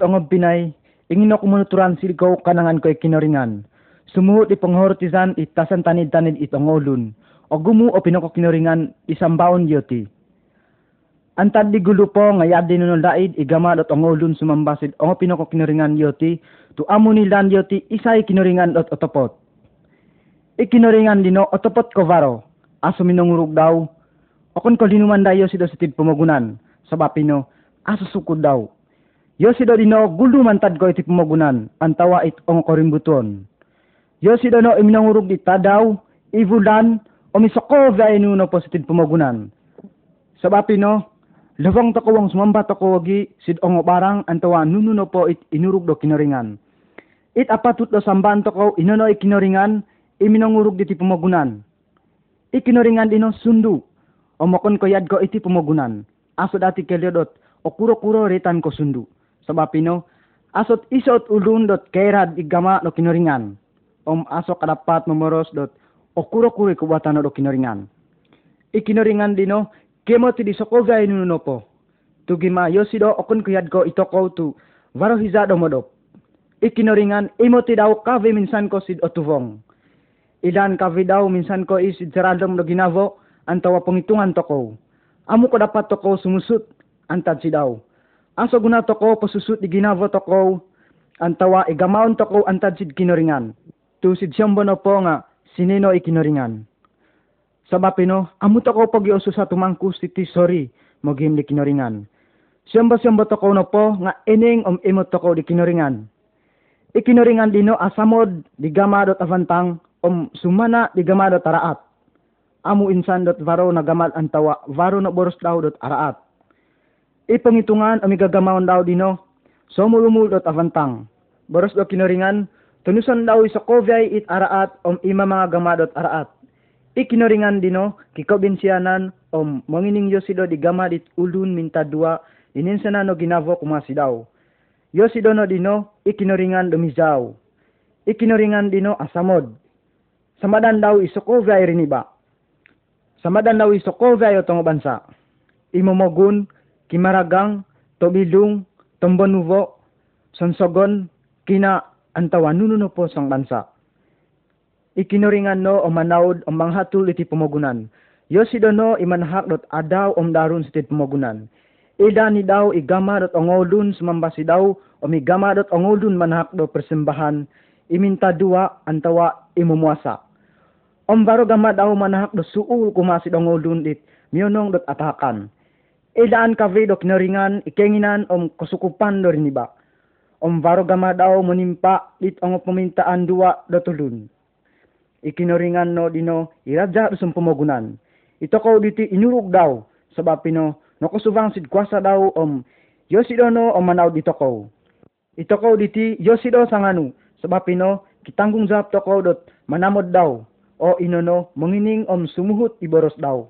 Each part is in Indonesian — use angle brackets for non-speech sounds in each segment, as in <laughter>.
ot ang binay, ingin ako manuturan silgaw kanangan ko ikinoringan. Sumuhot ipanghortizan itasan tanid-tanid itong ulun. O gumu o pinako kinoringan isang baon yoti. Antad di gulo po nga yadi no daid igama dot ang ulun sumambasid o pinako kinoringan yoti tu amo ni lan yoti isay kinoringan dot otopot. Ikinoringan dino otopot ko varo. Aso minungurug daw. Okon ko linuman dayo sido sa tid pamagunan. Sabapino, aso sukod daw. Yo sido dino gulo mantad ko iti pamagunan. Antawa it ong korimbuton. Yo sido no iminungurug di tadaw, ivulan, o misoko vay nuno po sa tid pamagunan. Sabapino, Lawang tako ang sumamba tako wagi sid ongo barang antawa nununo po it inurug do kinoringan. It apatut do samban tako inono ikinoringan iminongurug diti pamagunan. Ikinoringan dino sundu. Omokon ko yad iti pamagunan. Aso dati kelyodot o kuro-kuro retan ko sundu. Sabapino, asot isot ulun dot kairad igama do kinoringan. Om aso kadapat memoros dot o kuro-kuro kubatan do kinoringan. Ikinoringan dino Kemo ti di sokovay nuno po. Tugima yosido okun kuyad ko itoko tu varo hizado modop. Ikinoringan imo ti daw kave minsan ko sid otuvong. Ilan kave daw minsan ko isid saradom do ginavo antawa pengitungan toko. Amo ko dapat toko sumusut antad si daw. Aso guna toko pasusut di ginavo toko antawa igamaon toko antad sid kinoringan. Tu sid siyambono po nga sinino ikinoringan. Sabapino, amut ako pag-iuso sa tumangkus titi sorry, magim di kinoringan. Siyamba-siyamba to ko na po, nga ining om imot to ko di kinoringan. Ikinoringan dino asamod di gamadot avantang om sumana di gamadot araat. Amu insan dot varo na gamad antawa, varo na boros daw dot araat. Ipangitungan ami gagamawon daw dino, somulumul dot avantang. Boros do kinoringan, tunusan daw sa kovyay it araat om ima mga gamadot araat Ikinoringan dino, kikobinsiyanan, om mangining yosido di gama dit ulun minta dua, ininsana no ginavo kumasidaw. Yosido no dino, ikinoringan dumizaw. Ikinoringan dino asamod. Samadan daw isokovya iriniba. Samadan daw isokovya yotong bansa. Imomogun, kimaragang, tobilung, tombonuvo, sonsogon, kina antawan nununo po sang bansa ikinuringan no o manawd o manghatul iti pumugunan. Yo si dono imanhak dot adaw om darun sa pumugunan. Ida ni daw igama dot ongolun sumambasi daw o migama dot ongolun manhak do persembahan iminta dua antawa imumuasa. Om baro gama daw manhak do suul kumasi ongolun dit miyonong dot atakan. Idaan kavi do kinaringan ikenginan om kusukupan do riniba. Om baro gama menimpa dit ong pemintaan dua do tulun ikinoringan no dino iraja sum pomogunan. Ito ko diti inurug daw sabab pino no kusubang sid kwasa daw om yosido no om manaw dito ko. Ito ko diti yosido sanganu sabab pino kitanggung jawab to ko dot manamod daw o inono mengining om sumuhut iboros daw.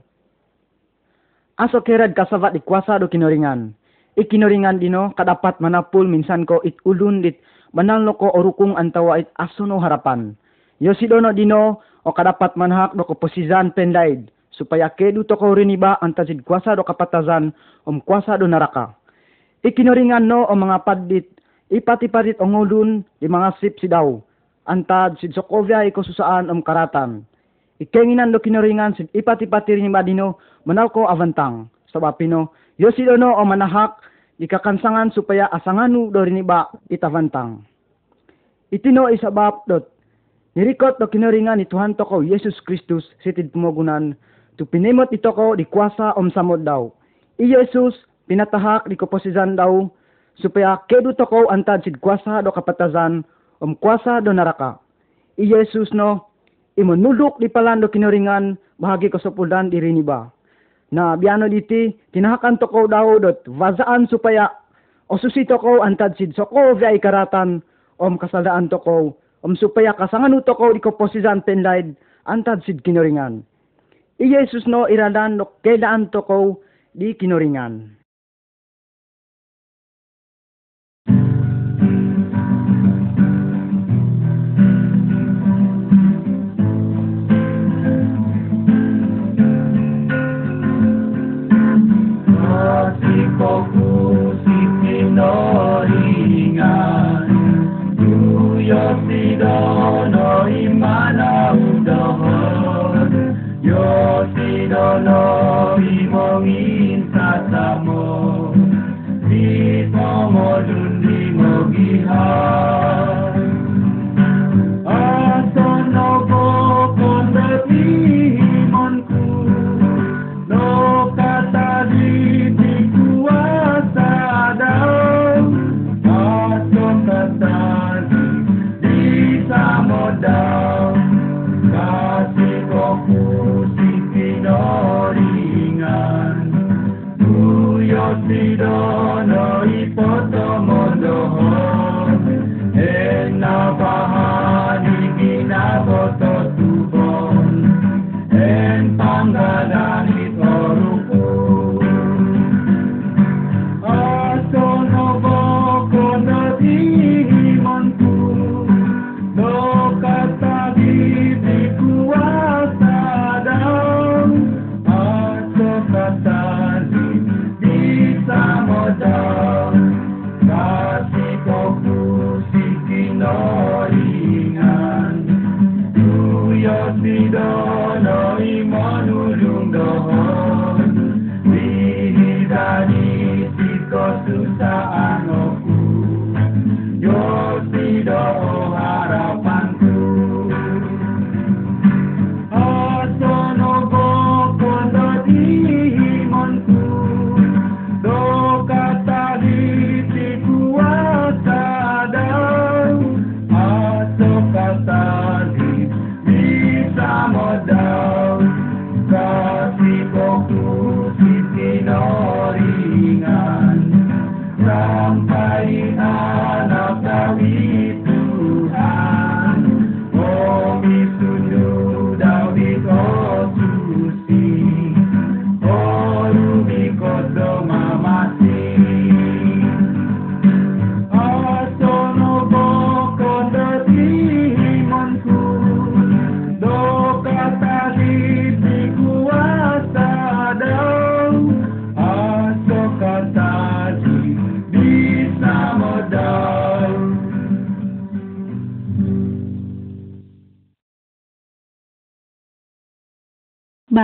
Aso kerad kasavat di kwasa do kinoringan. Ikinoringan dino kadapat manapul minsan ko it ulun dit manalno ko orukong antawa it aso no harapan Yo si dono dino o kadapat manhak do posizan pendaid supaya kedu to ko riniba antazid kuasa do kapatazan om kuasa do naraka. Ikinoringan no o mga padit ipati-patit ongulun di mga sip si daw antad sid Sokovia iko susaan om karatan. Ikenginan do kinoringan sid ipati-pati riniba dino manal ko avantang sabapino yo si dono o manahak di kakansangan supaya asanganu do riniba itavantang. Itino isabab dot Nirikot do kinaringan ni Tuhan toko Yesus Kristus sitid pumogunan tu pinimot ito ko di kuasa om samod daw. I Yesus pinatahak di koposizan daw supaya kedu toko antad sid kuasa do kapatazan om kuasa do naraka. I Yesus no imonulok di palan do kinaringan bahagi ko sopulan diri ni ba. Na biano diti tinahakan toko daw dot vazaan supaya o susito ko antad sid soko via ikaratan om kasalaan toko Om supaya kasangan uto ko di ko posizan penlaid antad sid kinoringan. I Jesus no iradan no kailaan to ko di kinoringan.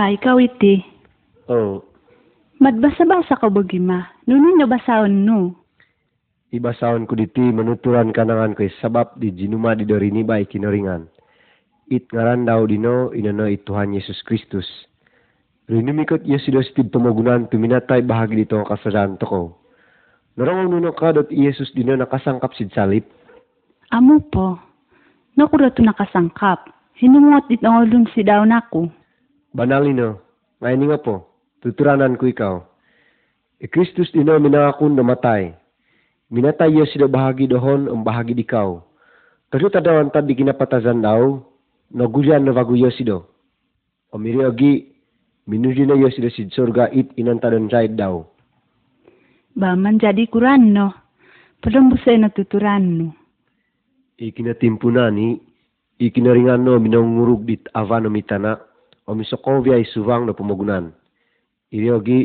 Ba, ikaw iti. Oh, Madbasa-basa ka bagima. Nunin na basaon no. ibasahon ko diti manuturan kanangan ko sabab di jinuma di dorini ba ikinoringan. It ngaran daw dino inano ituhan Yesus Kristus. Rinumikot Yesus dos tid tumagunan tuminatay bahagi dito kasadan to ko. Narong nuno ka dot Yesus dino nakasangkap sid salip. Amo po. Nakura to nakasangkap. Hinungot it ang ulun si daw nako. Banalino, ngayon nga po, tuturanan ko ikaw. E Kristus dino minangakon namatay. Minatay Yesus sila bahagi dohon ang bahagi dikaw. Kaso tadawan tad di kinapatazan daw, nagulyan na bago Yesus do. O miri agi, minuji na Yesus do sid surga it inantadan sayad daw. Ba, man jadi kuran no. Padang busay na tuturan no. Ni, ikinaringan no minangurug dit ava no mitana, o misokovya isuvang no pamagunan. Iri agi,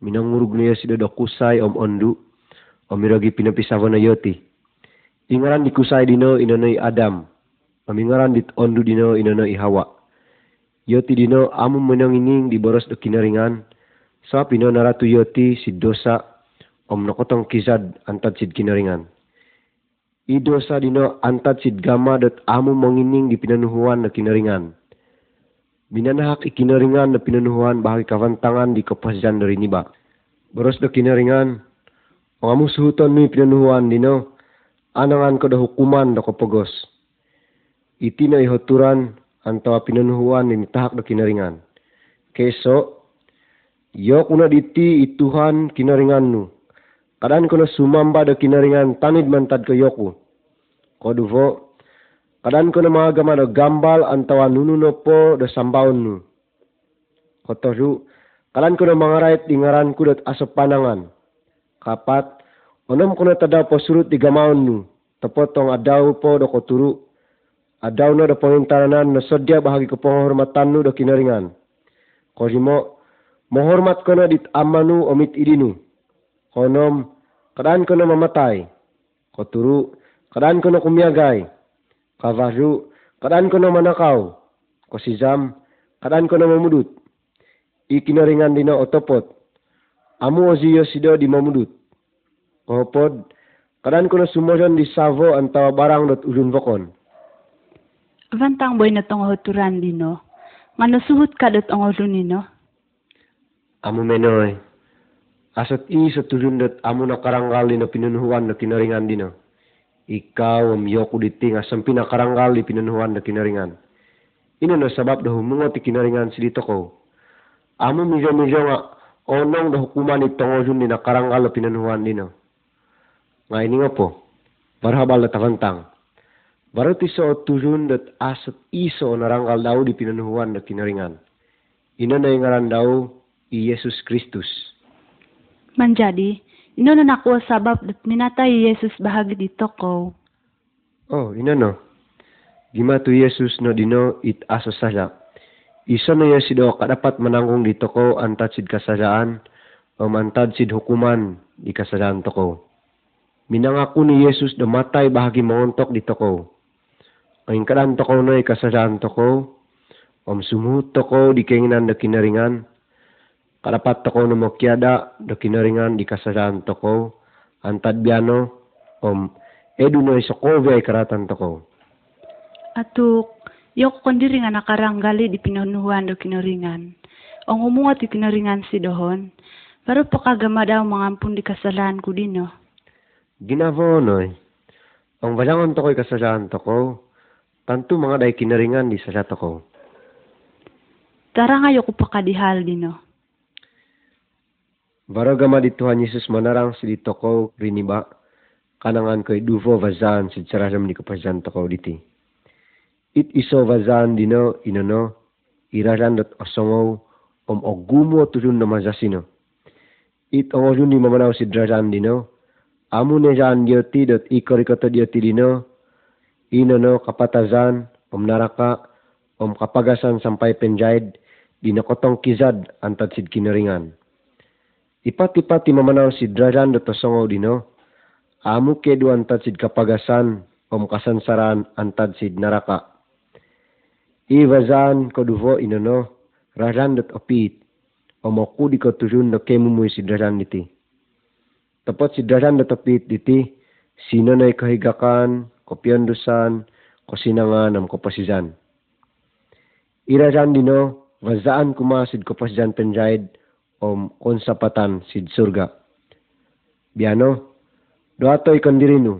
minangurug na Yesus do kusay om ondu, o miragi pinapisawa na yoti. Ingaran di kusay dino inonoy Adam, pamingaran dit ondu dino inonoy Hawa. Yoti dino amo menang ining di boros do kinaringan, sa pino naratu yoti si dosa om nakotong kisad antad sid kinaringan. Idosa dino antad sid gama dot amo mangining di pinanuhuan na kinaringan. Binanahak ikinaringan na pinanuhuan bahagi kavantangan di kapasyan na riniba. Boros do kinaringan, ang amo suhuton mi pinanuhuan dino, anangan ko da hukuman da kapagos. Iti na ihoturan antawa pinanuhuan ni tahak da kinaringan. Keso, yo kuna diti ituhan kinaringan nu. Kadan ko na sumamba da kinaringan tanid mantad ko yoku. Koduvo, kadan ko na mga gama da gambal antawa nununo po da sambaon nu. Kotoru, kadan ko na mga right ingaran ko dat aso panangan. Kapat, onom ko na tadaw po surut di gamaon nu. Tapotong adaw po da koturu. Adaw na da pangintaranan na sodya bahagi ko penghormatan nu da kinaringan. Korimo, mohormat ko na dit amanu omit idinu. Konom, kadaan ko na mamatay. Koturu, kadaan ko na. kavaru kadaan ko naman nakaw ko si Zam kadaan ko naman mudut ikinaringan dina otopot amu oziyo sido di mamudut kopod kadaan ko na sumojon di savo antawa barang dot ulun vokon Vantang boy na tong huturan dino. Nga nasuhut ka ang ulun nino. Amu menoy. Asat i sa tulun dot amu na karanggal pinunuhuan na kinaringan dino. Ikaw am yoko diti nga sampi na karanggal di pinunuhuan na kinaringan. Ino na sabab da humungo ti kinaringan si dito ko. Amo milyo-milyo nga onong da hukuman ni tongolun ni na karanggal na pinunuhuan dino. Nga ini nga po, barhabal na takantang. Baru ti so tulun dat asat iso naranggal daw di pinunuhuan na kinaringan. Ino na ngaran daw i Yesus Kristus. Manjadi, ino na nakuha sabab dot minatay Yesus bahagi dito ko. Oh, ino no. Gima tu Yesus no dino it aso sala. Isa na yes do kadapat mananggung dito ko antad sid kasalaan o mantad sid hukuman di kasalaan to ko. Minangako ni Yesus do matay bahagi montok dito ko. Ang kadan to ko no kasalaan to ko. Om sumuhut to ko di kainginan da kinaringan. Kadapat to ko no mokyada do kinaringan di kasalaan to ko. Antad biano om edu no isokovay karatan to ko. Atuk, yok kondiri nga nakaranggali di pinunuhan do kinaringan. Ang umungat di kinaringan si dohon. Pero pakagama daw mangampun di kasalahan ko dino. Ginavo noy. Ang balangon to ko'y kasalahan to ko. Tanto mga day kinaringan di sala to ko. Tara nga yok pakadihal dino. Baro gama di Tuhan Yesus manarang si dito ko riniba. Kanangan ko'y duvo vazan si sararam ni kapazan to ko diti. It iso vazan dino inono. Iraran dot osongo om ogumo tulun na mazasino. It ongolun ni mamanaw si draran dino. Amu ne jan dioti dot ikorikoto dioti dino. Inono kapatazan om naraka om kapagasan sampai penjaid dinakotong kizad antad sid kinaringan. Ipat-ipat ti mamanaw si draran dot osongo dino. Amu kedu antad sid kapagasan om kasansaran antad sid naraka. Ivazan koduvo inono, raran dot opit, omoku di kotujun no kemumuy si daran diti. Tapos si daran dot opit diti, sino na ikahigakan, kopyandusan, kosinangan am kopasizan. Iraran dino, vazaan kuma sid kopasizan penjaid, om konsapatan sid surga. Biano, doato ikandirinu,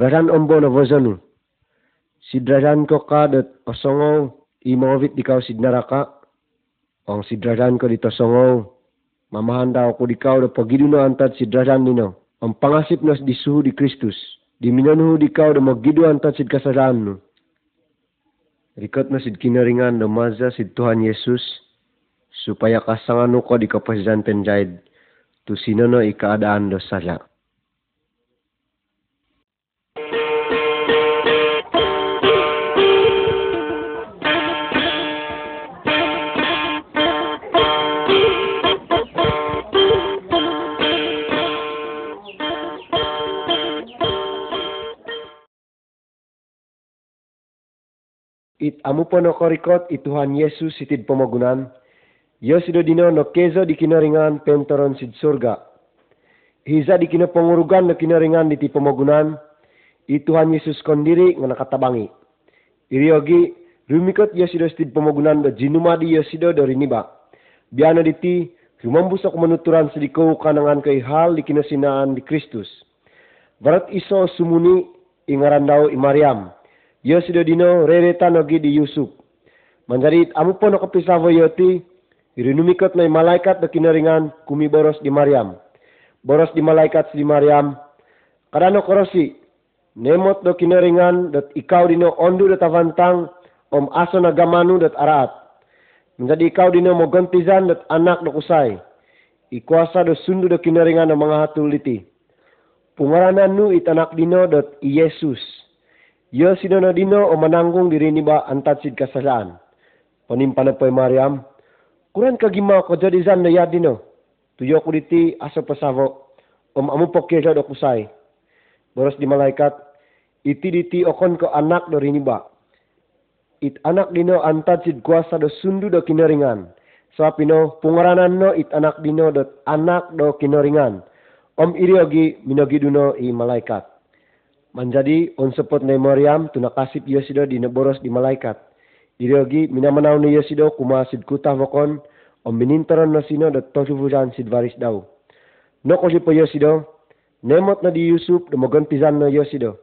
raran ombo na vozanu, sidraran ko ka dat osongo imawit dikaw sid naraka. Ang sidraran ko dito songo. Mamahanda ako dikaw da pagiduno antad sidraran nino. Ang pangasip nas disuhu di Kristus. Di minanuhu dikaw da magidu antad sid kasaran no. Rikat na sid kinaringan da maza sid Tuhan Yesus. Supaya kasangano ko di kapasidan penjaid. Tu sinono ikaadaan do sala. It no korikot ituhan Yesus itid pamagunan. Yo sido dino no kezo di kinaringan pentoron sid surga. Hiza di kinapangurugan no kinaringan di ti pamagunan. Ituhan Yesus kondiri nga nakatabangi. Iriogi rumikot yo sido stid pamagunan do jinumadi yo sido do riniba. Biano diti rumambus ako manuturan sidikaw kanangan kay hal di kinasinaan di Kristus. Barat iso sumuni ingaran daw i Mariam. Yo sido dino reretan ogi di Yusuf. Manjari amu po no kapisavo yoti, irinumikot na malaikat na kinaringan kumiboros di Mariam. Boros di malaikat si Mariam. Kadano korosi, nemot do kinaringan dat ikaw dino ondu dat avantang om aso na gamanu dat araat. Menjadi ikaw dino mo gantizan dat anak do kusay. Ikuasa do sundu do kinaringan ng mga hatuliti. Pungaranan nu itanak dino dat Yesus. Yo sinono dino o mananggung diri ni ba antad sid kasalaan. Panimpa na Mariam. Kuran kagima ko jadi zan na yad dino. Tuyo ko diti aso pasavo. Om amu pokyo do kusay. Boros di malaikat. Iti diti okon ko anak do rini ba. It anak dino antad sid kuasa do sundu do kinaringan. So pino pungaranan no it anak dino dot anak do kinaringan. Om iriogi minogi duno i malaikat. Manjadi on sepot na Maryam tu nakasip Yosido di neboros di malaikat. Iriogi minamanaw ni Yosido kuma sid kutah vokon om minintaron na sino dat tosufujan sid varis daw. No ko si po Yosido, nemot na di Yusuf dumogon pizan na Yosido.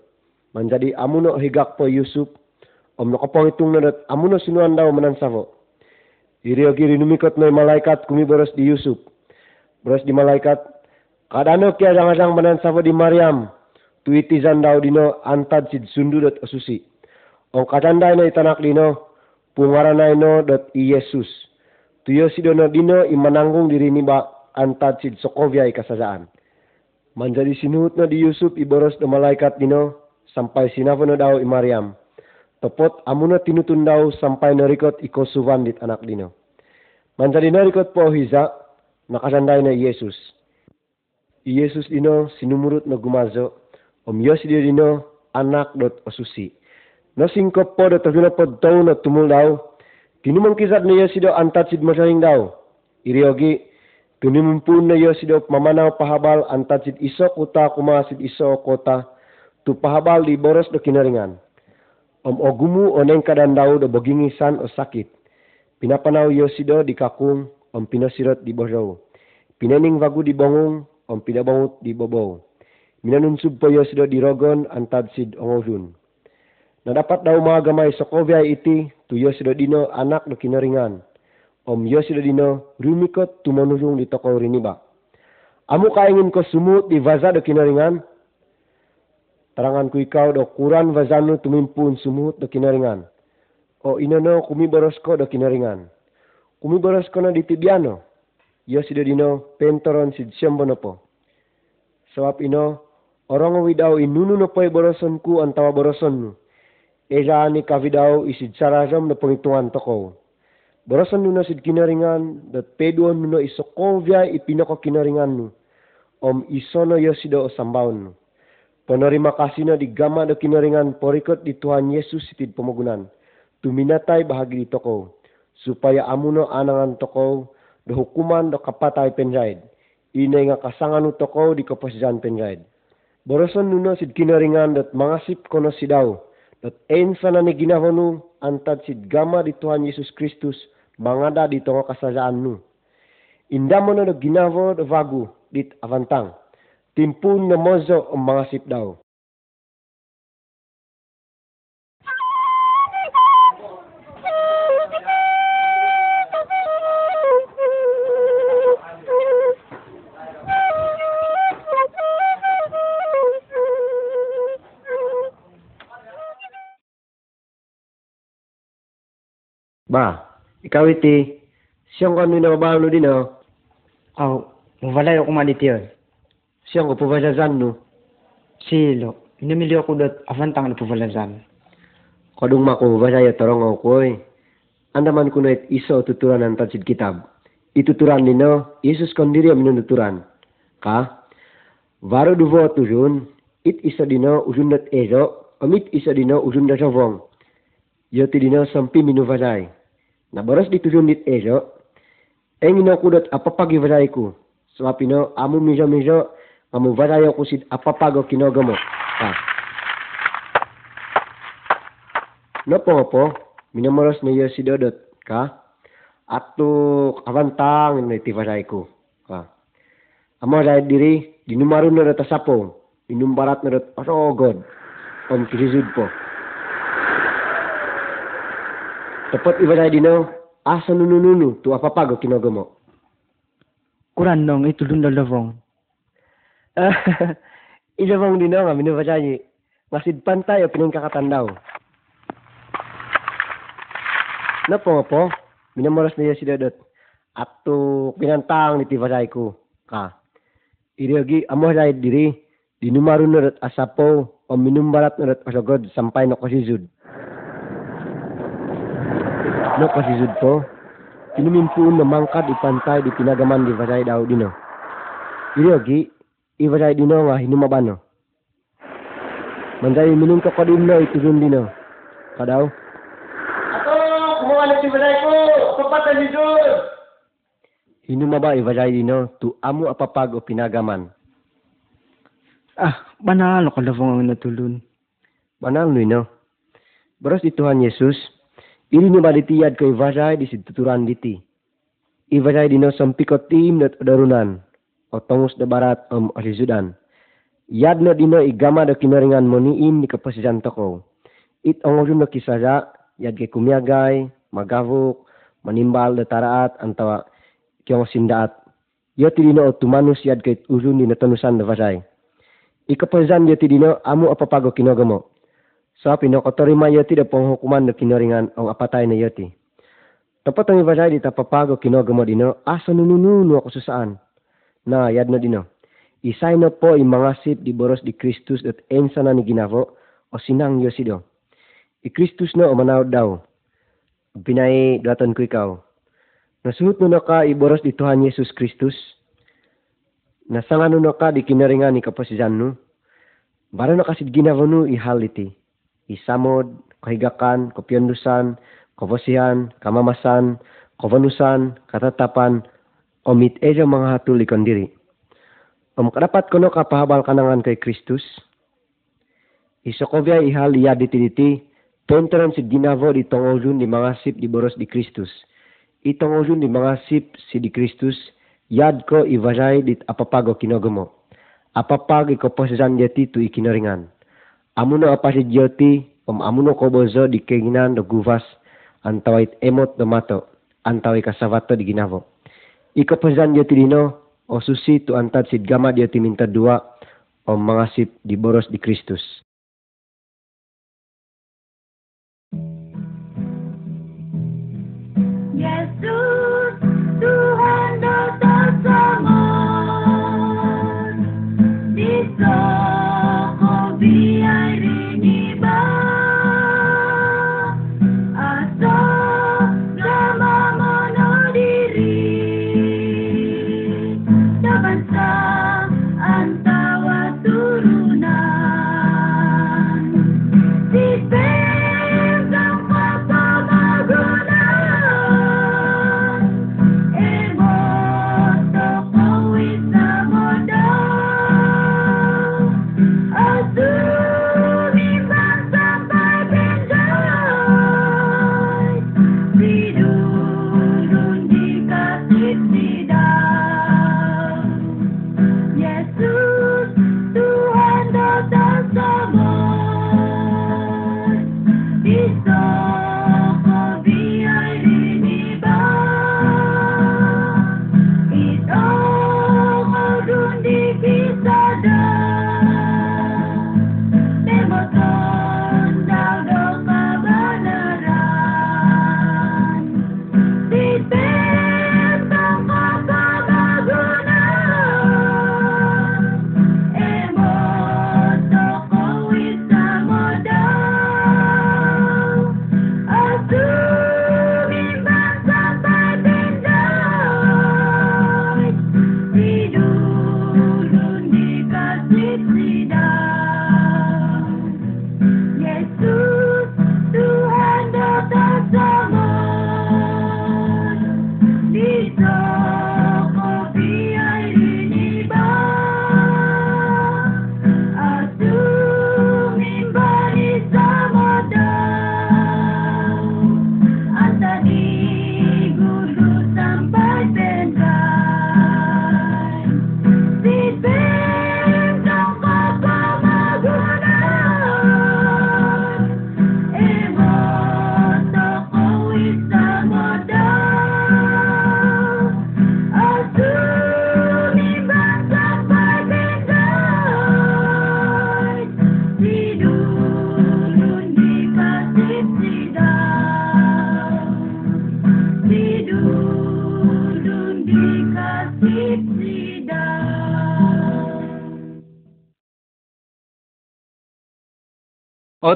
Manjadi amuno higak po Yusuf, om nakapangitung na dat amuno sinuan daw manansavo. Iriogi rinumikot na malaikat kumiboros di Yusuf. Boros di malaikat, kadano kaya jangan manansavo di Maryam, tuitizan daw dino antad sid sundu dot asusi. Ong katanday na itanak dino, pungaranay no dot i Yesus. Tuyo si dino imananggung diri ni ba antad sid Sokovia kasasaan. Manjadi sinuhut na di Yusuf iboros na malaikat dino, sampai sinafo na daw i Maryam. Topot amuno tinutun daw sampai narikot iko suvan dit anak dino. Manjadi narikot po hiza, nakasanday na Yesus. I Yesus dino sinumurut na gumazo, om Yos dino anak dot osusi. Singkop po dot tagino pod tau na tumul daw. Tinumang kisat na Yos do antat sid masaling daw. Iriogi, tunimumpun na do mamanaw pahabal antat sid iso kuta kuma sid iso kota. Tu pahabal di boros do kinaringan. Om ogumu oneng kadan daw do bogingisan o sakit. Pinapanaw Yos do di kakung om pinasirot di boraw. Pinaning vagu di bongong om pinabangut di bobow. Minanunsub po Yos do di rogon antad sid ongolun. Nadapat daw mga gamay sa Kovia iti, tu do dino anak do kinaringan. Om Yos do dino rumikot tumanulong di toko riniba. Amo kaingin ko sumut di vaza do kinaringan? Tarangan ko ikaw do kuran vazano tumimpun sumut do kinaringan. O inono kumiboros ko do kinaringan. Kumiboros ko na di tibiano. Dino pentoron sid siyambono po. Sebab ino, orang widaw inunu no po'y boroson ku ang tawa boroson nu. Eja ni kavidaw isid sarasam na pangitungan toko. Boroson nu na sid kinaringan, dat peduan nu no isokovya ipinako kinaringan nu. Om isono yosido o sambaon nu. Penerima kasih na di gama do kinaringan porikot di Tuhan Yesus itid pemagunan. Tuminatay bahagi di toko. Supaya amuno anangan toko, do hukuman do kapatay penjaid inay nga kasangan toko di kapasjan penjaid. Boroson nuno sid kinaringan dat mangasip kono si dat ensa na ni ginahon nu antad sid gama di Tuhan Yesus Kristus mangada di tongo kasajaan nu. Inda mo na do ginavo do vagu dit avantang. Timpun na mozo ang mangasip daw. Ba, ikaw iti, siyang kami na mabalo din oh. Aw, mawalay ako maliti yun. Siyang ko pabasazan no. Silo, inamili ako dot avantang na puvalazan. Kadung mako basaya torong ako eh. Andaman ko na it iso tuturan ng tansid kitab. Ituturan nino, Yesus kondiri ang minuturan. Ka? Varo duvo tujun, it isa dino ujun dat ezo, amit isa dino ujun da sovong. Yoti dino sampi minuvasay. Nabaras di tujun dit ezo, eng ino kudot apapagi vasay ko. Sebab ino, amu miso-miso, kamu vasay ko sid apapago kinogamo. Ka? Nopo po, minamoros na iyo si Dodot, ka? Ato kavantang na itivasay ko, ka? Amo dahil diri, dinumaron na rata sapong, inumbarat na rata pasogod, om kisisud po. Tapat ibasay dino, asa nunununu, tu apapago kinogamo. Kuran nong itulun na lavong. Ilawang <laughs> dino nga, minubasay, masid pantay o pinangkakatandaw. Na po po, minamoras na si Dodot. Ato pinantang ni Tivasay ko. Ka. Iryogi, amo say diri, dinumaro na rat asapo, o minumbarat na rat asagod, sampay no kasizud. No kasizud po, tinumimpuon na mangkad ipantay di pinagaman di Vasay daw dino. Iryogi, Ivasay dino nga hinumabano. Manday minum ka kadin no itulun dino. Kadaw? Ako, kumuha na si Balay ko! Kapatan ni Jun! Hinumaba Ivasay dino tu amu apapag o pinagaman. Ah, banal ko lavong ang natulun. Banal no ino. Beros di Tuhan Yesus, ini ni baditiyad kay vajay di situturan diti. Ivajay dino sampikot tim dat darunan, o tongus da barat om alizudan. Yad no dino igama da kinaringan mo niin ni kapasijan toko. It ongolun no kisaya, yad kay kumyagay, magavok, manimbal da taraat, antawa kiyong sindaat. Yo ti dino o tumanus yad kay ulun di natanusan da vajay. Ikapasijan yo ti dino amu apapago kinogamo. So pinokotorima yoti da penghukuman na kinoringan ang apatay na yoti. Tapat ang ibasay di tapapago kinogamo dino, asa nunununu ako susaan. Na, yad na dino. Isay na po imangasip di boros di Kristus at ensa na ni ginavo o sinang yosido. I Kristus na o manaw daw. Pinay datan ko ikaw. Nasuhot na ka iboros di Tuhan Yesus Kristus. Nasangan no na ka di kinaringan ni kapasijan no. Bara na kasid ginavo no ihaliti isamod, kahigakan, kopyondusan, kobosihan, kamamasan, kovanusan, katatapan, o mit ejo mga hatuli kondiri. Om kadapat kono kapahabal kanangan kay Kristus, isokobya ihal iya diti diti, penteran si ginavo di tongolun di mga sip di boros di Kristus. Itongolun di mga sip si di Kristus, yad ko ivajay dit apapago kinogomo. Apapag ikoposisan jati tu ikinoringan amuno apa si jyoti om amuno ko bozo di keinginan do guvas antawait emot do mato antawai kasavato di ginavo. Iko pezan jyoti dino o susi tu antat sid gama jyoti minta dua om mangasip di boros di Kristus.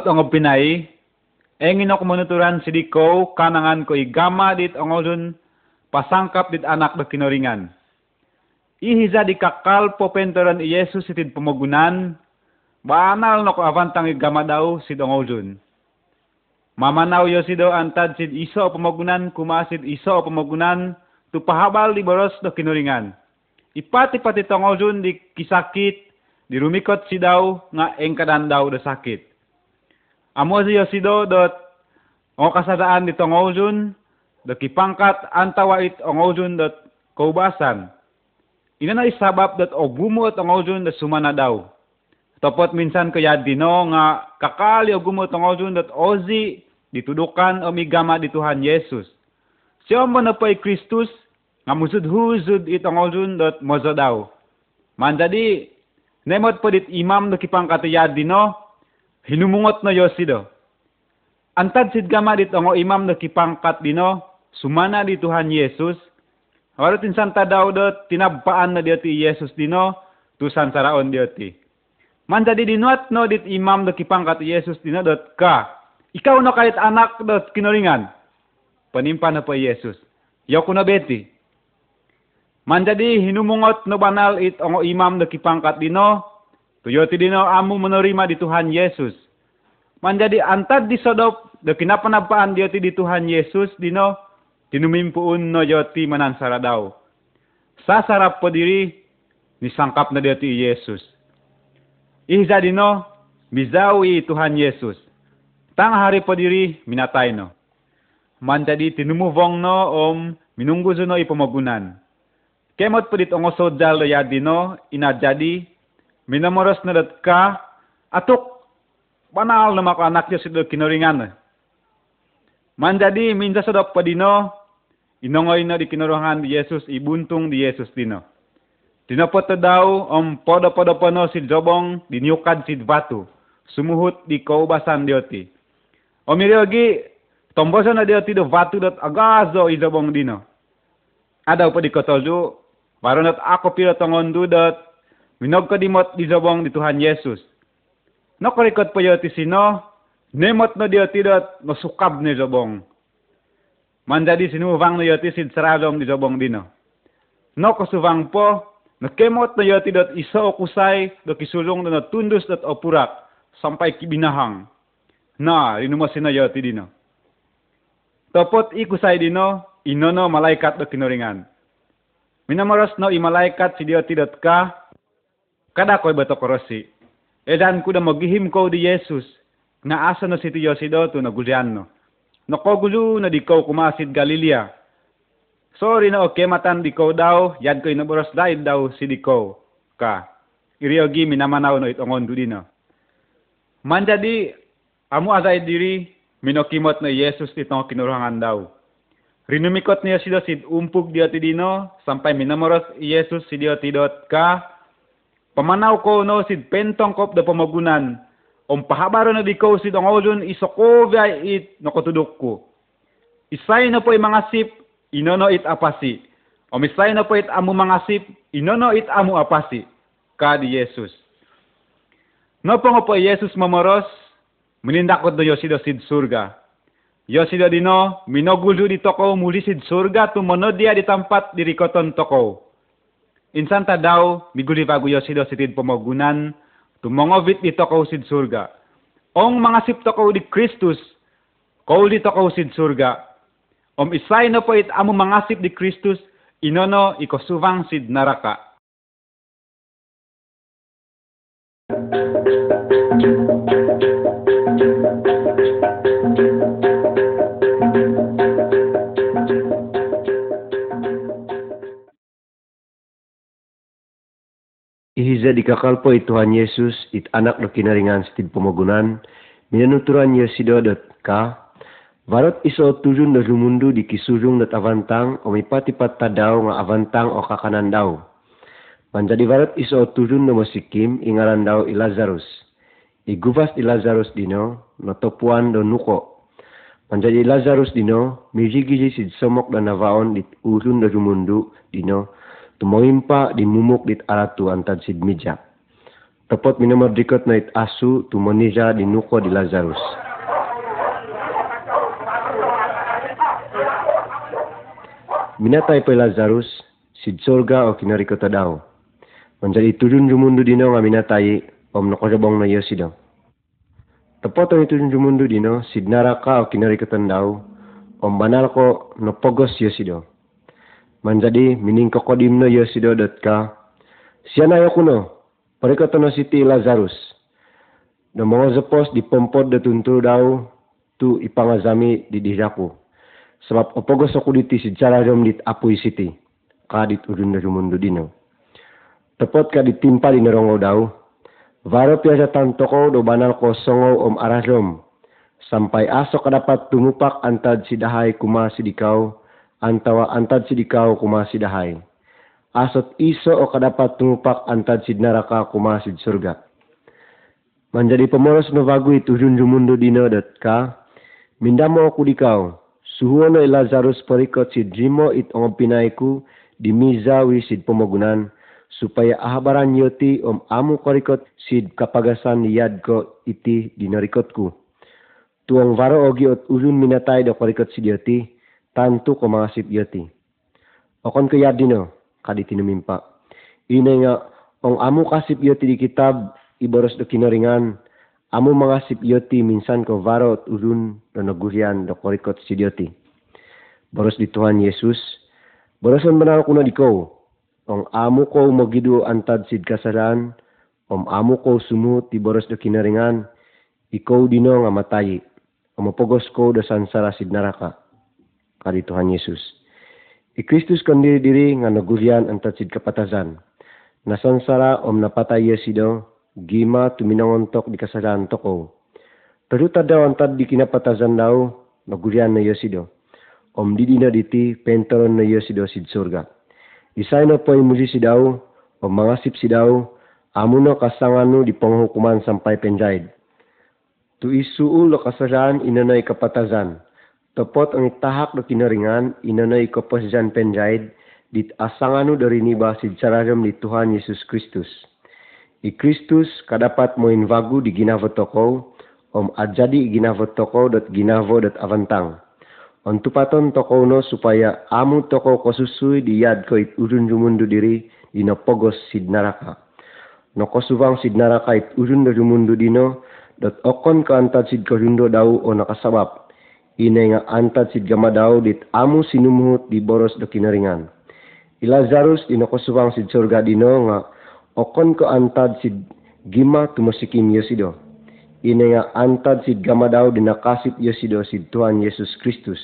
Ang pinay, engin ako manuturan si Diko, kanangan ko igama dit ang olun, pasangkap dit anak do kinoringan. Ihiza di kakal po pentoran i Yesus itid pamagunan, baanal no ko avantang igama daw si ang olun. Mamanaw yo si do antad sid iso o pamagunan, kumasid iso o pamagunan, tupahabal di boros do kinoringan. Ipati pati tong olun di kisakit, dirumikot si daw nga engkadan daw da sakit. Amo si Yosido dot o kasadaan dito ngojun da kipangkat antawait ngojun dot kaubasan. Ina na isabab dot o gumuot ngojun da sumana daw. Topot minsan kaya dino nga kakali o gumuot ngojun dot ozi ditudukan o migama di Tuhan Yesus. Siya mo na pa'y Kristus, nga musud-husud itong ojun dot mozo daw. Man jadi, nemot po dit imam no kipang katuyad dino, hinumungot no yosi do. Antad sid gama dit ang imam no kipang kat dino, sumana di Tuhan Yesus, Warut insan daw dot tinabpaan na dioti Yesus dino, tusan saraon dioti. Man jadi dinuat no dit imam no kipang kat Yesus dino dot ka, ikaw no kahit anak dot kinoringan, panimpa na po Yesus. Yoko na beti. Manjadi hinumungot no banal it ang imam na kipangkat dino, tuyoti dino amu menerima di Tuhan Yesus. Manjadi antad di sodop, do kinapanapaan dioti di Tuhan Yesus dino, tinumimpuun no yoti manansara daw. Sasarap po diri, nisangkap na dioti Yesus. Ihza dino, mizawi Tuhan Yesus. Tang hari po diri, minatay no. Man jadi tinumuvong no om minunggu no ipomagunan. Kemot pedit ongo sodal do yadi no ina jadi minamoros na dat ka atuk banal na mako anak niya sido kinoringan. Man jadi minsa sodok padino inongoy na di kinorongan di Yesus ibuntung di Yesus dino. Dinapot daw om podo-podo si jobong diniukad si batu. Sumuhut di kaubasan dioti. Om iriogi Tomboso na dia tido vatu dat agazo izabong dino. Adaw pa di kotolju, waro nat ako pira tongondu dat minog ka dimot di Tuhan Yesus. No korikot pa yoti sino, nemot no dia tidat no sukab ni zabong. Manjadi sinuvang no yoti sid saradom di zabong dino. No po, nakemot no yoti dat iso o do kisulong na tundus dat opurak, sampai kibinahang. Na, rinumasin na yoti dino. Topot ikusay dino, inono malaikat do kinoringan. Minamaros no i malaikat si Dio tidot ka, kada ko'y bato korosi. Edan ko na magihim ko di Yesus, na asa no si Tiyo si do to nagulyan no. Nakogulu na di ko kumasid Galilea. Sorry na okay matan di ko daw, yan ko'y naboros dahil daw si di ko ka. Iriogi minamanaw no itongon do dino. Man jadi, amu azay diri, minokimot na Yesus itong kinurangan daw. Rinumikot niya sido sid umpug diyo ti dino, sampay minamoros Yesus si diyo ka, pamanaw ko no sid pentong kop da pamagunan, om pahabaro na di ko sid ang olun isokovya it nakotudok ko. Isay na po mga sip, inono it apasi. Om isay na po it amu mga sip, inono it amu apasi. Ka di Yesus. No po po Yesus mamoros, Menindakot do yosido sid surga. Yosido dino, minogulu di toko muli sid surga tumono dia di tempat di rikoton toko. Insan ta daw, miguli bago yosido sitid pomogunan, tumongovit di toko sid surga. Ong mga sip toko di Kristus, kau di toko sid surga. Om isay no po it amo mga sip di Kristus, inono ikosuvang sid naraka. Ihiza di kakalpo it Tuhan Yesus, it anak no kinaringan stid pemagunan, minanuturan Yesido dot ka, varot iso tujun do lumundu di kisujung dot avantang, o mipatipat tadaw nga avantang o kakanan daw. Manjadi varot iso tujun no masikim, ingaran daw i Lazarus. Iguvas di Lazarus dino, no topuan do nuko. Manjadi Lazarus dino, mijigiji sid somok da navaon dit ulun do lumundu dino, Tumawimpa di mumuk dit aratu sid meja. Tepot minamar dikot na it asu tumonija di nuko di Lazarus. Minatay pa Lazarus, sid sorga o kinarikota daw. Manjadi turun jumundu dino nga minatay om nakosabong na yosi daw. Tepot ang itulun jumundu dino, sid naraka o kinarikotan daw, om banal ko nopogos yosi daw. Manjadi mining kokodim no yosido dot ka. Siya na kuno. Parikatono siti Lazarus. Na mga zapos di pompod da tuntur daw tu ipangazami di dihyaku. Sebab opogos ako diti si Jararom dit apuy siti. Kadit udun na rumundo dino. Tepot ka ditimpa di narongo daw. Varo piasa tanto ko do banal ko songo om arasrom. Sampai aso ka dapat tumupak antad si dahay kuma si dikaw. Antawa antad si dikaw kuma si dahay. Asot iso o kadapat tumupak antad si naraka si surga. Menjadi pemoros no vagui tujun rumundo dino dat ka. Mindamo aku dikaw. Suhuano Lazarus parikot si Jimo it ong pinaiku di mizawi sid pemogunan supaya ahabaran yoti om amu korikot sid kapagasan yad ko iti dinarikotku. Tuang varo ogi ot ulun minatay do korikot yoti, tantu ko mga sip yoti. Okon ko yad dino, kadi tinumimpa. Ina nga, amu kasip yoti di kitab, iboros do kinoringan, amu mga sip yoti minsan ko varo ot ulun do nagurian do korikot sid yoti. Boros di Tuhan Yesus, borosan banal kuno di ko, Ong amo ko antad sid kasalan, om amo ko sumut ti boros do kinaringan, ikaw dino nga matayi, o mapogos ko do sansara sid naraka. Kadi Tuhan Yesus. I Kristus kon diri nga nagurian antad sid kapatazan. Nasansara om napatay sido, gima tuminangontok di kasalan toko. Pero daw antad di kinapatazan daw, nagurian na yosido. Om didi na diti, pentoron na yosido sid surga. Isay na po imusi si daw, o mga sip si daw, amo no kasangano di panghukuman sampay penjayd. Tu isuul lo kasaran inanay kapatazan. Topot ang itahak do kinaringan, inanay kapasjan penjayd, dit asangano dari niba si sararam ni Tuhan Yesus Kristus. I Kristus kadapat mo invagu di ginavo toko, om adjadi ginavo toko dot ginavo dot avantang. On tupaton toko no supaya amu toko kosusui di yad ko it urun rumundo diri di no pogos sid naraka. No kosubang sid naraka it urun do dino dot okon ka antad sid karundo daw o nakasabab. Inay nga antad sid gama daw dit amu sinumuhot di boros do kinaringan. I Lazarus di no kosubang sid surga dino nga okon ko antad sid gima tumasikim yosido. Ina nga antad sid gama daw dinakasip yosido sid Tuhan Yesus Kristus.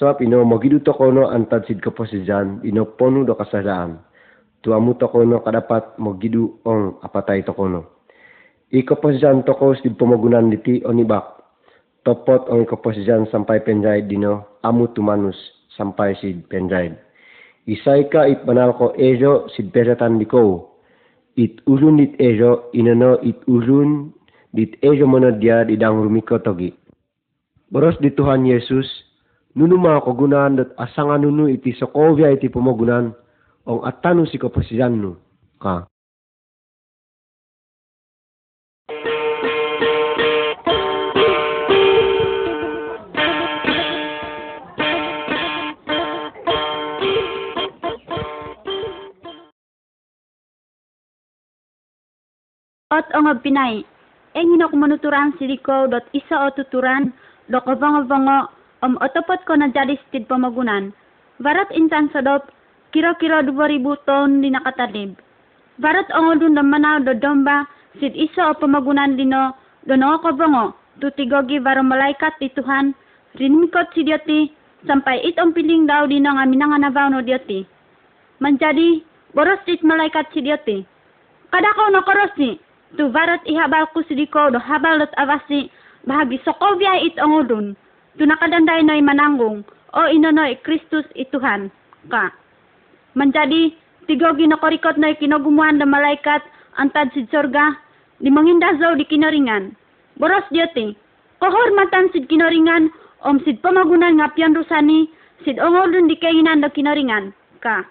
Sebab ino magidu to kono antad sid kaposijan ino pono do kasaraan. Tuamu to kono kadapat magidu ong apatay to kono. I kaposijan to ko sid pamagunan diti onibak. Topot ong kaposijan sampai penjay dino amu tumanus sampai sid penjay. Isay ka it banal ko ejo sid pesatan di ko. It ulun it ejo inano it ulun dit ejo mono dia di dang rumiko togi. Boros di Tuhan Yesus, nunu mga kagunaan dat asangan nunu iti sokovya iti pumagunan, ong atanu si kapasiyan nu, ka. Ot ang pinay, engin ako manuturan siliko dot isa o tuturan, do kabango-bango, om otopot ko na jadi stid pamagunan. Varat insan sadop, kiro-kiro 2,000 ton di nakatalib. Varat ang ulun na manaw do domba, sid isa o pamagunan dino, do no kabango, tutigogi varo malaikat ti Tuhan, rinmikot si Dioti, sampai itong piling daw dino nga minanganabaw no Dioti. Manjadi, boros dit malaikat si Dioti. Kada ko no korosi, tu varat ihabal ko si Diko do habal dot avasi, bahagi sokovya it angudun, tu nakadanday noy mananggong, o inonoy Kristus ituhan, ka. Manjadi, tigogi na korikot noy kinagumuhan na malaikat, antad si sorga, di mangindazaw di kinaringan. Boros diyote, kohormatan sid kinaringan, om sid pamagunan nga piyan rusani, sid ongolun di kayinan do kinaringan, ka.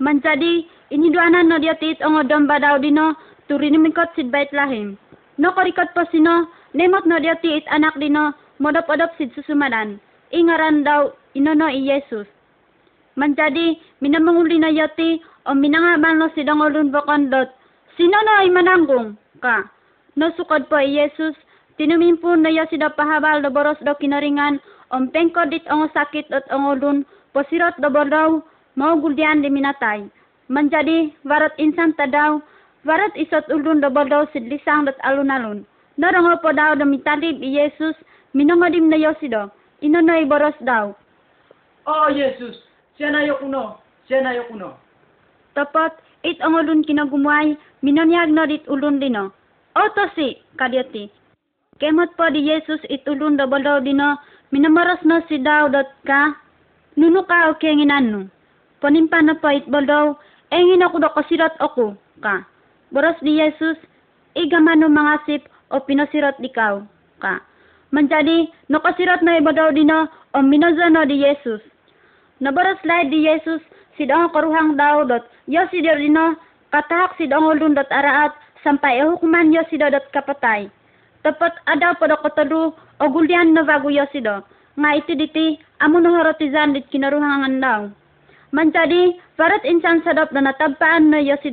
Manjadi, iniduanan no diyote it ongodom badaw dino, turinimikot sid bait lahim. No korikot po sino, nemot no diyote it anak dino, modop-odop sid susumadan. Ingaran daw, inono i Jesus. Manjadi, minamanguli na yoti, o minangaban no sidangolun bokondot, sino no ay mananggong, ka. No sukod po i Jesus, tinumimpun na yo sida pahabal do boros do kinaringan, om pengko dit ongo sakit at ongolun, posirot do bordaw, mau guldian di minatay. Manjadi, warot insan tadaw, Warat isot ulun do baldaw sid lisang dat alun-alun. Narango po daw da mitalib i Jesus, minongodim na yosido. Inonoy boros daw. Oh, Jesus! Siya na kuno! Siya na kuno! Tapot, it ang ulun kinagumway, minonyag no dit ulun dino. Oto si, kadyati. Kemot po di Jesus it ulun do baldaw dino, minamaras no si daw dot ka. Nuno ka o kenginan no. Panimpa na po it baldaw, engin ako do kasirat ako, ka. Boros di Jesus, igaman no mga sip o pinasirot dikaw, ka. Manjadi, no kasirat na iba daw dino, o minaza no di Jesus. Nabaras lahat di Jesus, sidang karuhang daw dot, yo si dino, katahak sidang ulun dot araat, sampai hukuman yo si dot kapatay. Tapat ada pada kotalu, o gulyan na bago yo si do. Nga iti diti, amo no harotizan dit kinaruhangan daw. Manjadi, varat insan sadap na natabpaan no yo si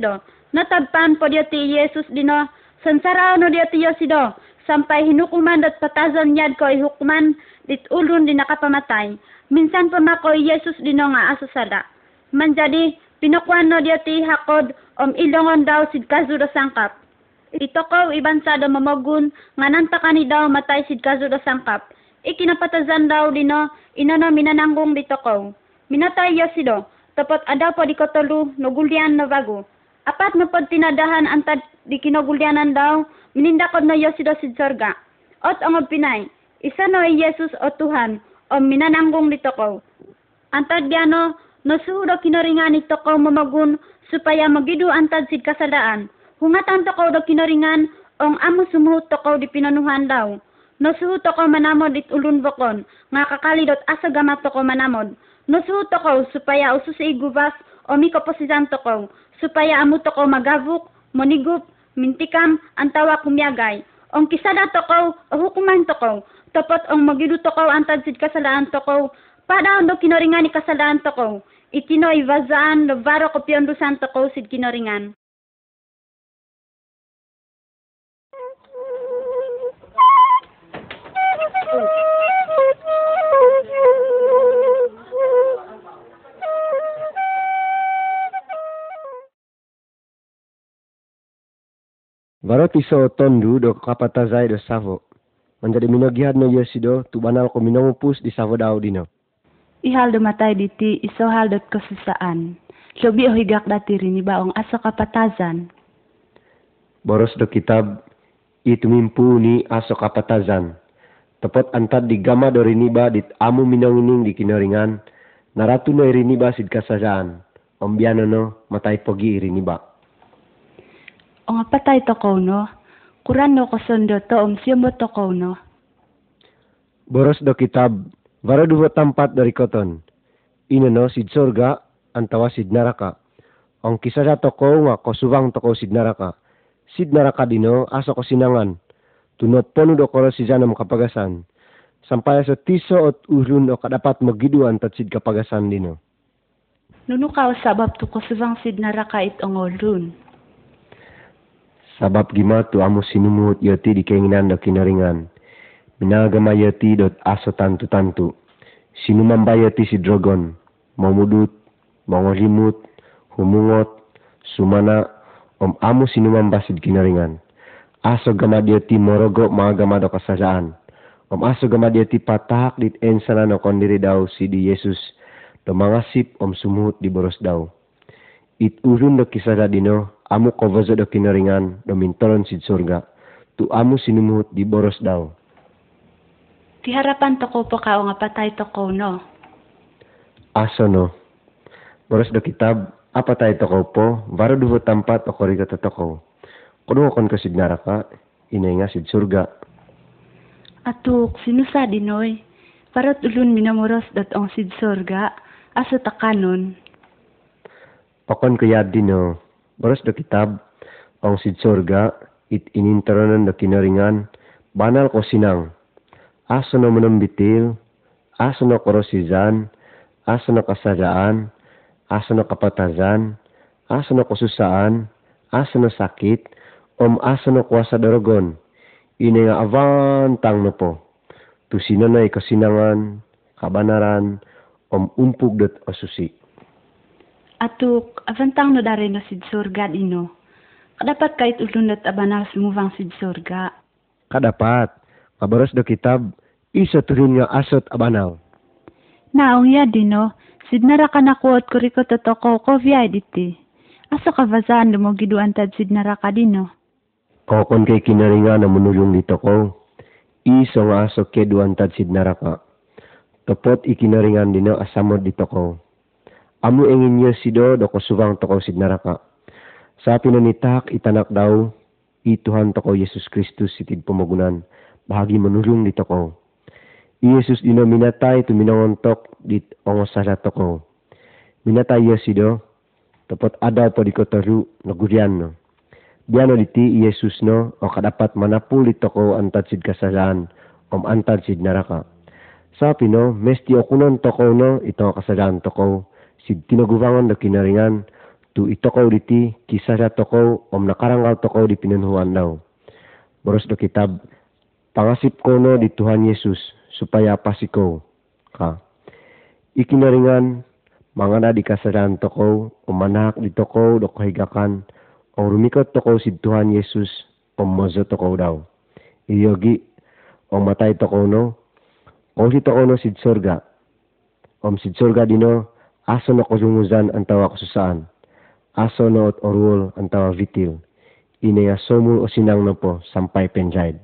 do. Natabpaan po diyo ti Jesus dino, sansara no diyo ti yo si do. Sampai hinukuman dat patazan yad ko ihukuman, dit ulun di nakapamatay. Minsan pa mako Jesus dino nga asasada. Manjadi, pinukuan no diyo ti hakod, om ilongon daw sid kazudo sangkap. Ito ko ibansa daw mamagun, nga nantakani daw matay sid kazudo sangkap. Ikinapatazan daw dino, inano minananggong dito ko. Minatay yo sido, tapot ada po di kotolu, nugulyan na bago. Apat na pod tinadahan antad di kinagulyanan daw, minindakod na yo sido sid sorga. Ot ang pinay, isa no ay Jesus o Tuhan, o minananggong dito ko. Antad gano, no suhudo kinaringan ito ko mamagun, supaya magidu antad sid kasadaan. Hungatan to ko do kinaringan, ong amo sumuhut to ko di pinanuhan daw. To ko manamod it ulun bokon, nga kakalidot asa gamat ko manamod. To ko, supaya usus igubas, o mikoposisan to ko, supaya amo to ko magavuk, monigup, mintikam, antawa kumyagay. Ong kisada to ko, o hukuman to ko, tapot ong magidu to ko antad sid kasalaan to ko, padaw do kinaringan ni kasalaan to ko. Itinoy vazaan no varo ko piondusan to ko sid kinaringan. Varot iso tondu do kapatazay do savo. Menjadi minogihad no yesido tu banal ko minongupus di savo daw dino. Ihal do matay diti, iso hal dot kasusaan. Lobi o higak dati rin baong aso kapatazan. Boros do kitab itumimpu ni aso kapatazan. Tepot antad di gama do riniba dit amu minongining di kinoringan. Naratu no riniba sid kasasaan. Ombiano no matay pogi riniba. O nga patay to ko no. Kuran no kosondo to om siyamo to ko no. Boros do kitab varo duho tampat dari koton. Ino no sid sorga antawa sid naraka. Ang kisasa toko nga kosubang toko sid naraka. Sid naraka dino aso ko sinangan. Tunot pono do koro si janam kapagasan. Sampai sa tiso at urun o kadapat magiduan tat sid kapagasan dino. Nuno ka o sabab to kosubang sid naraka it ongolun. Sabab gima tu amo sinumut yati di keinginan do kinaringan. Minagama yati dot aso tantu-tantu. Sinumamba yati si drogon. Mamudut, mangolimut, humungot, sumana, om amo sinumamba sid kinaringan. Aso gama yati morogo mga gama do kasasaan. Om aso gama yati patahak dit ensana no kondiri daw si di Yesus. Do mga sip om sumuhut di boros daw. It urun do kisada dino, amo kovazo do kinaringan, do mintoron sid surga. Tu amo sinumuhut di boros daw. Ti harapan to ko po ka o nga patay to ko no. Aso no. Boros do kitab, apa tayo toko po, varo duho tampat o korito to toko. Kuno kon ka sid naraka, inay nga sid surga. Atuk, sinusa dinoy. Parot ulun minamuros dat ong sid sorga. Aso takanon. Pakon ko yad dino, boros do kitab, ang sid surga, it inintaronan do kinaringan, banal ko sinang. Aso no manambitil, aso no korosizan, aso no kasadaan, aso no kapatazan, aso no kususaan, aso no sakit, om aso no kuasa dorogon. Ini nga avantang no po. Tu sinanay kasinangan, kabanaran, om umpug dot asusi. Atuk, avantang no dare no sid sorga dino. Kadapat kahit ulun dat abanal sumubang sid surga. Kadapat, kabaros do kitab, isa turun nga asot abanaw. Naong ya dino, sid naraka nakuot kuriko totoko ko viyay diti. Aso ka vazaan mo giduan tad sid naraka dino. Kokon kay kinaringa na manulong dito ko. Iso nga aso ke duantad sid naraka. Topot ikinaringan dino asamod dito ko. Amu engin niyo sido do ko subang to ko sid naraka. Sa pinanitak itanak daw, ituhan to ko Yesus Kristus sitid pamagunan. Bahagi manulong dito ko. Yesus dino minatay tuminangontok dit ongo sala to ko. Minatay yo sido, topot adaw po di ko taru nagurian no. Biano diti Yesus no, o kadapat manapulit ko antad sid kasalaan, om antad sid naraka. Sapi no, mesti okunon to no, ito kasalaan to sid tinagubangan na kinaringan, tu ito ko diti, kisara to ko, om nakarangal to ko di pinanhuan daw. Boros do kitab, pangasip ko no di Tuhan Yesus, supaya pasiko ka. Ikinaringan, mga na di kasalaan to ko, umanak dito ko, do kahigakan, o rumikot to ko si Tuhan Yesus, o mozo to ko daw. Iyogi, o matay to ko no, o si to ko no sorga. Om sid sorga dino, aso no ko sumuzan ang tawa ko susaan. Aso no at orwol ang tawa vitil. Ine nga somul o sinang no po, sampay penjaid.